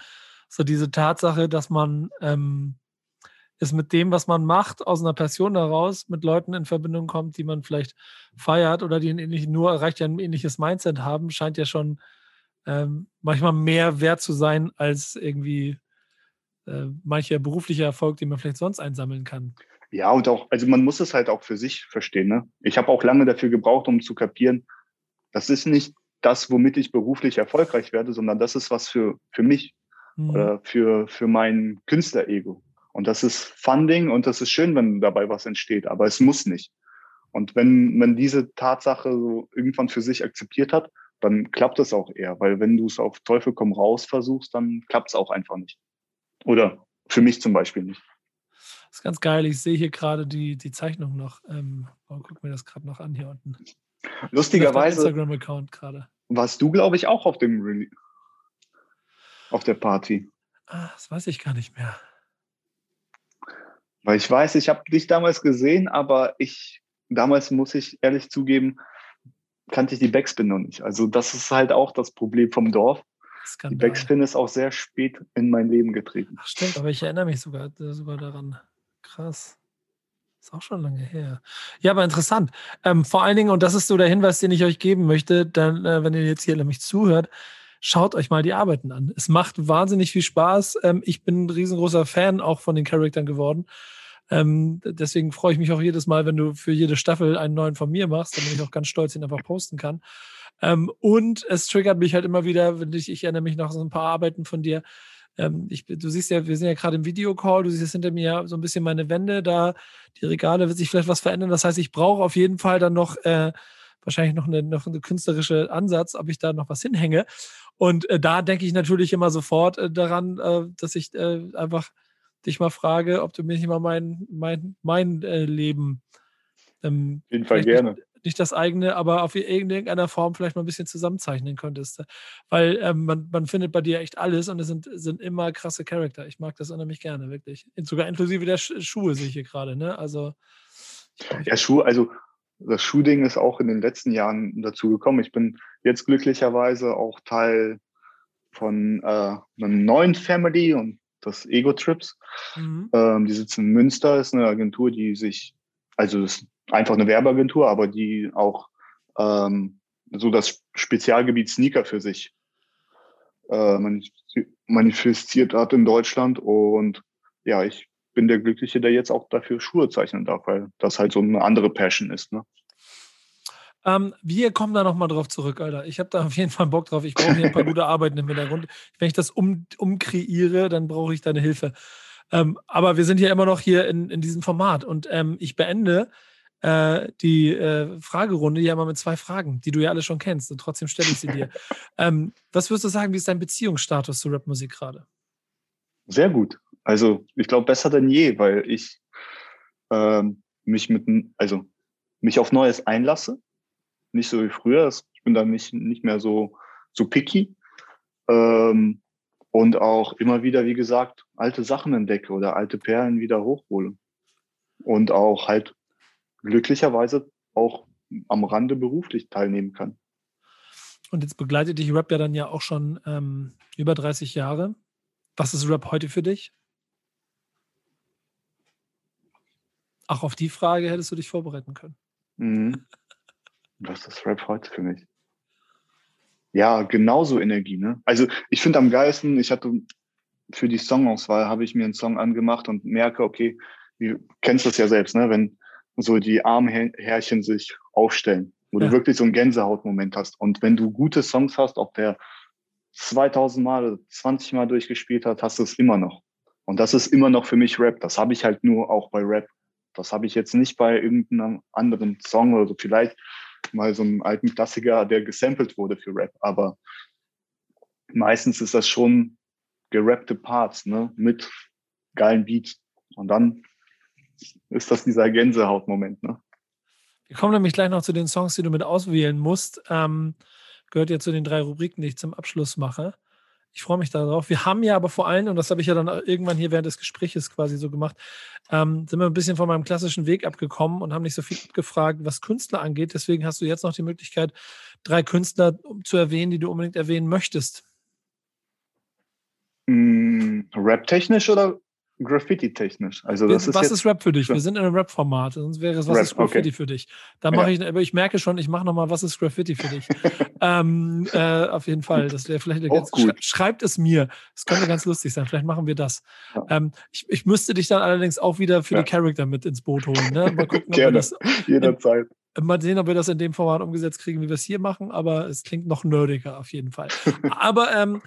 so diese Tatsache, dass man ähm, es mit dem, was man macht, aus einer Passion heraus mit Leuten in Verbindung kommt, die man vielleicht feiert oder die ein ähnlich, nur erreicht ja ein ähnliches Mindset haben, scheint ja schon ähm, manchmal mehr wert zu sein als irgendwie äh, mancher beruflicher Erfolg, den man vielleicht sonst einsammeln kann.
Ja, und auch, also man muss es halt auch für sich verstehen. Ne? Ich habe auch lange dafür gebraucht, um zu kapieren, das ist nicht das, womit ich beruflich erfolgreich werde, sondern das ist was für, für mich mhm. oder für, für mein Künstlerego. Und das ist Funding und das ist schön, wenn dabei was entsteht, aber es muss nicht. Und wenn man diese Tatsache so irgendwann für sich akzeptiert hat, dann klappt es auch eher, weil wenn du es auf Teufel komm raus versuchst, dann klappt es auch einfach nicht. Oder für mich zum Beispiel nicht.
Das ist ganz geil. Ich sehe hier gerade die, die Zeichnung noch. Ähm, oh, guck mir das gerade noch an hier unten.
Lustigerweise.
Instagram-Account gerade.
Warst du, glaube ich, auch auf dem Re auf der Party?
Ah, das weiß ich gar nicht mehr.
Weil ich weiß, ich habe dich damals gesehen, aber ich damals muss ich ehrlich zugeben, kannte ich die Backspin noch nicht. Also das ist halt auch das Problem vom Dorf. Skandal. Die Backspin ist auch sehr spät in mein Leben getreten.
Ach, stimmt, aber ich erinnere mich sogar, sogar daran. Krass. Ist auch schon lange her. Ja, aber interessant. Ähm, vor allen Dingen, und das ist so der Hinweis, den ich euch geben möchte, dann, äh, wenn ihr jetzt hier nämlich zuhört, schaut euch mal die Arbeiten an. Es macht wahnsinnig viel Spaß. Ähm, ich bin ein riesengroßer Fan auch von den Charaktern geworden. Ähm, deswegen freue ich mich auch jedes Mal, wenn du für jede Staffel einen neuen von mir machst, damit ich auch ganz stolz ihn einfach posten kann. Ähm, und es triggert mich halt immer wieder, wenn ich, ich erinnere mich noch so ein paar Arbeiten von dir. Ähm, ich, du siehst ja, wir sind ja gerade im Videocall, du siehst jetzt hinter mir so ein bisschen meine Wände, da die Regale wird sich vielleicht was verändern. Das heißt, ich brauche auf jeden Fall dann noch äh, wahrscheinlich noch eine, noch eine künstlerische Ansatz, ob ich da noch was hinhänge. Und äh, da denke ich natürlich immer sofort äh, daran, äh, dass ich äh, einfach dich mal frage, ob du mir nicht mal mein, mein, mein äh, Leben
ähm, auf jeden Fall gerne.
Nicht, nicht, das eigene, aber auf irgendeiner Form vielleicht mal ein bisschen zusammenzeichnen könntest. Weil ähm, man, man findet bei dir echt alles und es sind, sind immer krasse Charakter. Ich mag das unheimlich gerne, wirklich. Sogar inklusive der Schuhe sehe ich hier gerade, ne? Also.
Ja, Schuhe, also das Schuhding ist auch in den letzten Jahren dazu gekommen. Ich bin jetzt glücklicherweise auch Teil von äh, einer neuen Family und das Ego Trips. Mhm. Ähm, die sitzen in Münster, ist eine Agentur, die sich, also ist einfach eine Werbeagentur, aber die auch ähm, so das Spezialgebiet Sneaker für sich äh, manifestiert hat in Deutschland. Und ja, ich bin der Glückliche, der jetzt auch dafür Schuhe zeichnen darf, weil das halt so eine andere Passion ist. Ne?
Ähm, wir kommen da nochmal drauf zurück, Alter. Ich habe da auf jeden Fall Bock drauf. Ich brauche hier ein paar *laughs* gute Arbeiten im Hintergrund. Wenn ich das um, umkreiere, dann brauche ich deine Hilfe. Ähm, aber wir sind hier immer noch hier in, in diesem Format und ähm, ich beende äh, die äh, Fragerunde ja immer mit zwei Fragen, die du ja alle schon kennst und trotzdem stelle ich sie dir. *laughs* Ähm, was würdest du sagen, wie ist dein Beziehungsstatus zu Rapmusik gerade?
Sehr gut. Also ich glaube besser denn je, weil ich ähm, mich mit, also mich auf Neues einlasse nicht so wie früher. Ich bin da nicht, nicht mehr so, so picky. Ähm, und auch immer wieder, wie gesagt, alte Sachen entdecke oder alte Perlen wieder hochhole. Und auch halt glücklicherweise auch am Rande beruflich teilnehmen kann.
Und jetzt begleitet dich Rap ja dann ja auch schon ähm, über 30 Jahre. Was ist Rap heute für dich? Auch auf die Frage hättest du dich vorbereiten können.
Mhm. Was ist Rap heute für mich? Ja, genauso Energie, ne? Also ich finde am geilsten, ich hatte für die Songauswahl habe ich mir einen Song angemacht und merke, okay, du kennst das ja selbst, ne? Wenn so die Armhärchen sich aufstellen, wo ja. du wirklich so einen Gänsehautmoment hast. Und wenn du gute Songs hast, ob der 2000 Mal oder 20 Mal durchgespielt hat, hast du es immer noch. Und das ist immer noch für mich Rap. Das habe ich halt nur auch bei Rap. Das habe ich jetzt nicht bei irgendeinem anderen Song oder so. Vielleicht mal so einen alten Klassiker, der gesampelt wurde für Rap. Aber meistens ist das schon gerappte Parts, ne, mit geilen Beats. Und dann ist das dieser Gänsehautmoment, ne?
Wir kommen nämlich gleich noch zu den Songs, die du mit auswählen musst. Ähm, gehört ja zu den drei Rubriken, die ich zum Abschluss mache. Ich freue mich darauf. Wir haben ja aber vor allem, und das habe ich ja dann irgendwann hier während des Gesprächs quasi so gemacht, ähm, sind wir ein bisschen von meinem klassischen Weg abgekommen und haben nicht so viel gefragt, was Künstler angeht. Deswegen hast du jetzt noch die Möglichkeit, drei Künstler zu erwähnen, die du unbedingt erwähnen möchtest.
Mm, Rap-technisch oder Graffiti-technisch. Also das
was ist, was ist Rap für dich? Wir sind in einem Rap-Format, sonst wäre es Was Rap, ist Graffiti okay. für dich? Da mache ja. ich, aber ich merke schon, ich mache nochmal, was ist Graffiti für dich? *laughs* ähm, äh, auf jeden Fall. Das wäre vielleicht eine ganz, gut. Schreibt es mir. Das könnte ganz lustig sein. Vielleicht machen wir das. Ja. Ähm, ich, ich müsste dich dann allerdings auch wieder für ja. die Charakter mit ins Boot holen. Ne? Mal gucken,
Gerne. Das, *laughs* jederzeit.
Mal sehen, ob wir das in dem Format umgesetzt kriegen, wie wir es hier machen, aber es klingt noch nerdiger auf jeden Fall. *laughs* aber ähm,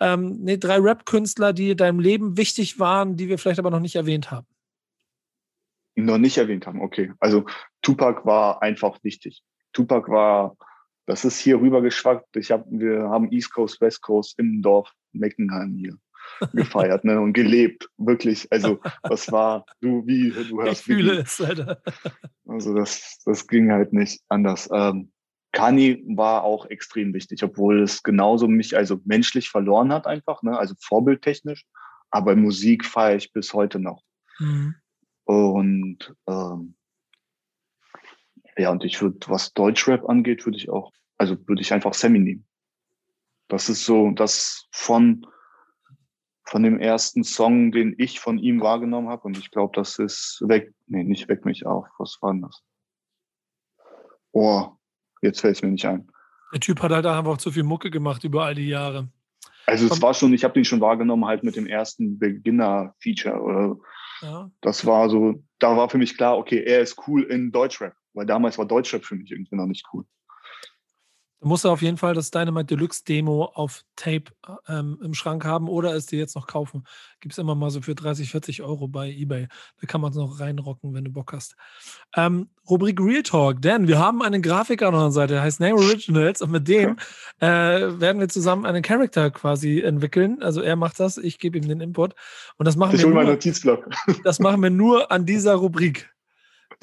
ähm, nee, drei Rap-Künstler, die in deinem Leben wichtig waren, die wir vielleicht aber noch nicht erwähnt haben.
Noch nicht erwähnt haben, okay. Also Tupac war einfach wichtig. Tupac war, das ist hier rüber geschwackt. Ich hab, wir haben East Coast, West Coast im Dorf Meckenheim hier *laughs* gefeiert ne, und gelebt. Wirklich, also das war, du wie, du
hörst. Ich fühle wie, es, Alter.
Also das, das ging halt nicht anders. Ähm, Kani war auch extrem wichtig, obwohl es genauso mich also menschlich verloren hat einfach, ne? also vorbildtechnisch. Aber Musik feiere ich bis heute noch. Mhm. Und ähm, ja, und ich würde, was Deutschrap angeht, würde ich auch, also würde ich einfach Sammy nehmen. Das ist so, das von von dem ersten Song, den ich von ihm wahrgenommen habe. Und ich glaube, das ist weg, nee, nicht weg mich auf. Was war denn das? Oh, Jetzt fällt es mir nicht ein.
Der Typ hat halt einfach zu viel Mucke gemacht über all die Jahre.
Also es war schon, ich habe den schon wahrgenommen halt mit dem ersten Beginner-Feature oder ja. das war so, da war für mich klar, okay, er ist cool in Deutschrap, weil damals war Deutschrap für mich irgendwie noch nicht cool.
Du musst auf jeden Fall das Dynamite Deluxe Demo auf Tape ähm, im Schrank haben oder es dir jetzt noch kaufen. Gibt es immer mal so für 30, 40 Euro bei eBay. Da kann man es noch reinrocken, wenn du Bock hast. Ähm, Rubrik Real Talk, denn wir haben einen Grafiker an unserer Seite, der heißt Name Originals und mit dem äh, werden wir zusammen einen Charakter quasi entwickeln. Also er macht das, ich gebe ihm den Input. Und das machen, ich wir nur,
Notizblock. *laughs*
das machen wir nur an dieser Rubrik.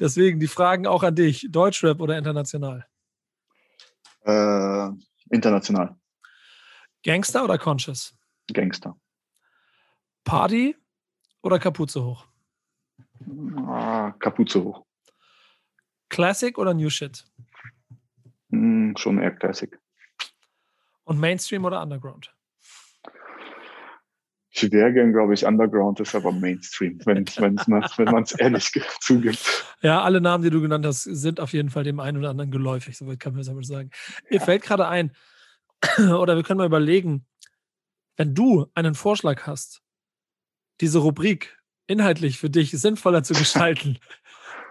Deswegen die Fragen auch an dich. Deutschrap oder international?
Äh, international.
Gangster oder Conscious?
Gangster.
Party oder Kapuze hoch?
Ah, Kapuze hoch.
Classic oder New Shit?
Mm, schon eher Classic.
Und Mainstream oder Underground?
Gern, glaube ich, Underground ist aber Mainstream, wenn, wenn man es ehrlich zugibt.
Ja, alle Namen, die du genannt hast, sind auf jeden Fall dem einen oder anderen geläufig, soweit kann man es aber sagen. Mir fällt gerade ein, *clears throat* oder wir können mal überlegen, wenn du einen Vorschlag hast, diese Rubrik inhaltlich für dich sinnvoller zu gestalten, *laughs*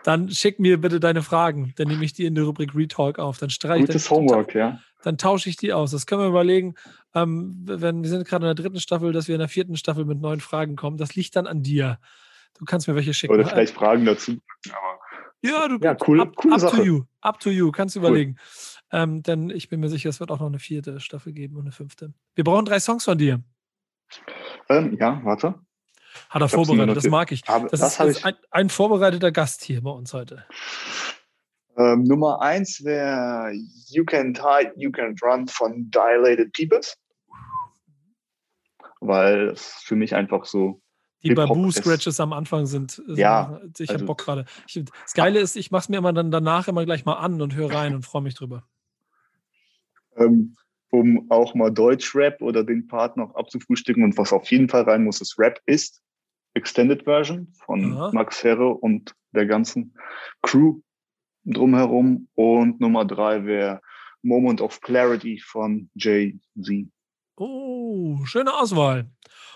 dann schick mir bitte deine Fragen. Dann nehme ich die in die Rubrik Retalk auf. Dann streiche
Gutes dann, Homework, ja.
Dann tausche ich die aus. Das können wir überlegen. Ähm, wenn wir sind gerade in der dritten Staffel, dass wir in der vierten Staffel mit neuen Fragen kommen. Das liegt dann an dir. Du kannst mir welche schicken.
Oder vielleicht Fragen dazu.
ja, du,
ja, cool, up, coole
up
Sache.
to you. Up to you. Kannst du cool. überlegen. Ähm, denn ich bin mir sicher, es wird auch noch eine vierte Staffel geben und eine fünfte. Wir brauchen drei Songs von dir.
Ähm, ja, warte.
Hat er vorbereitet, das mag ich. Das, das ist, ist ein, ein, vorbereiteter Gast hier bei uns heute.
Ähm, Nummer eins wäre You Can Hide, You Can Run von Dilated Peoples. Weil es für mich einfach so.
Die Babu-Scratches am Anfang sind.
Ja.
Ich also, habe Bock gerade. Das Geile ist, ich mache es mir immer dann danach immer gleich mal an und höre rein und freue mich drüber.
Ähm, um auch mal Deutsch-Rap oder den Part noch abzufrühstücken und was auf jeden Fall rein muss, ist Rap ist. Extended Version von Aha. Max Herre und der ganzen Crew drumherum. Und Nummer drei wäre Moment of Clarity von Jay-Z.
Oh, schöne Auswahl.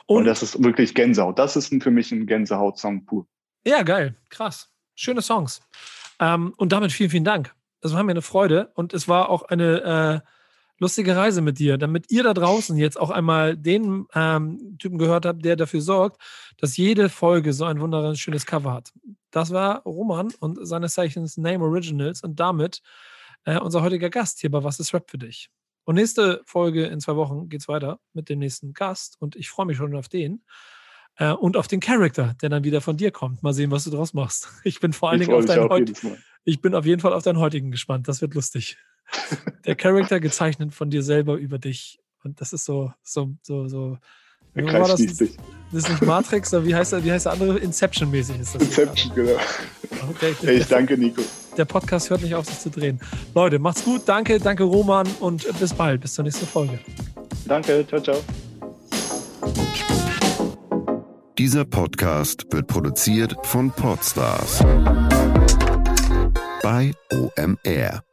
Und, und, das ist wirklich Gänsehaut. Das ist für mich ein Gänsehaut-Song pur.
Ja, geil. Krass. Schöne Songs. Ähm, und damit vielen, vielen Dank. Das war mir eine Freude und es war auch eine äh, lustige Reise mit dir, damit ihr da draußen jetzt auch einmal den ähm, Typen gehört habt, der dafür sorgt, dass jede Folge so ein wunderschönes Cover hat. Das war Roman und seines Zeichens Name Originals und damit äh, unser heutiger Gast hier bei Was ist Rap für dich? Und nächste Folge in zwei Wochen geht es weiter mit dem nächsten Gast und ich freue mich schon auf den. Äh, und auf den Charakter, der dann wieder von dir kommt. Mal sehen, was du draus machst. *laughs* Ich bin vor allen Dingen auf deinen heutigen. Ich bin auf jeden Fall auf deinen heutigen gespannt. Das wird lustig der Charakter gezeichnet von dir selber über dich. Und das ist so, so, so, so.
Wie war das?
das ist nicht Matrix, aber wie heißt der, wie heißt der andere? Inception-mäßig ist das.
Inception, genau. Okay. Ich danke, Nico.
Der Podcast hört nicht auf, sich zu drehen. Leute, macht's gut. Danke, danke, Roman. Und bis bald. Bis zur nächsten Folge.
Danke. Ciao, ciao.
Dieser Podcast wird produziert von Podstars bei OMR.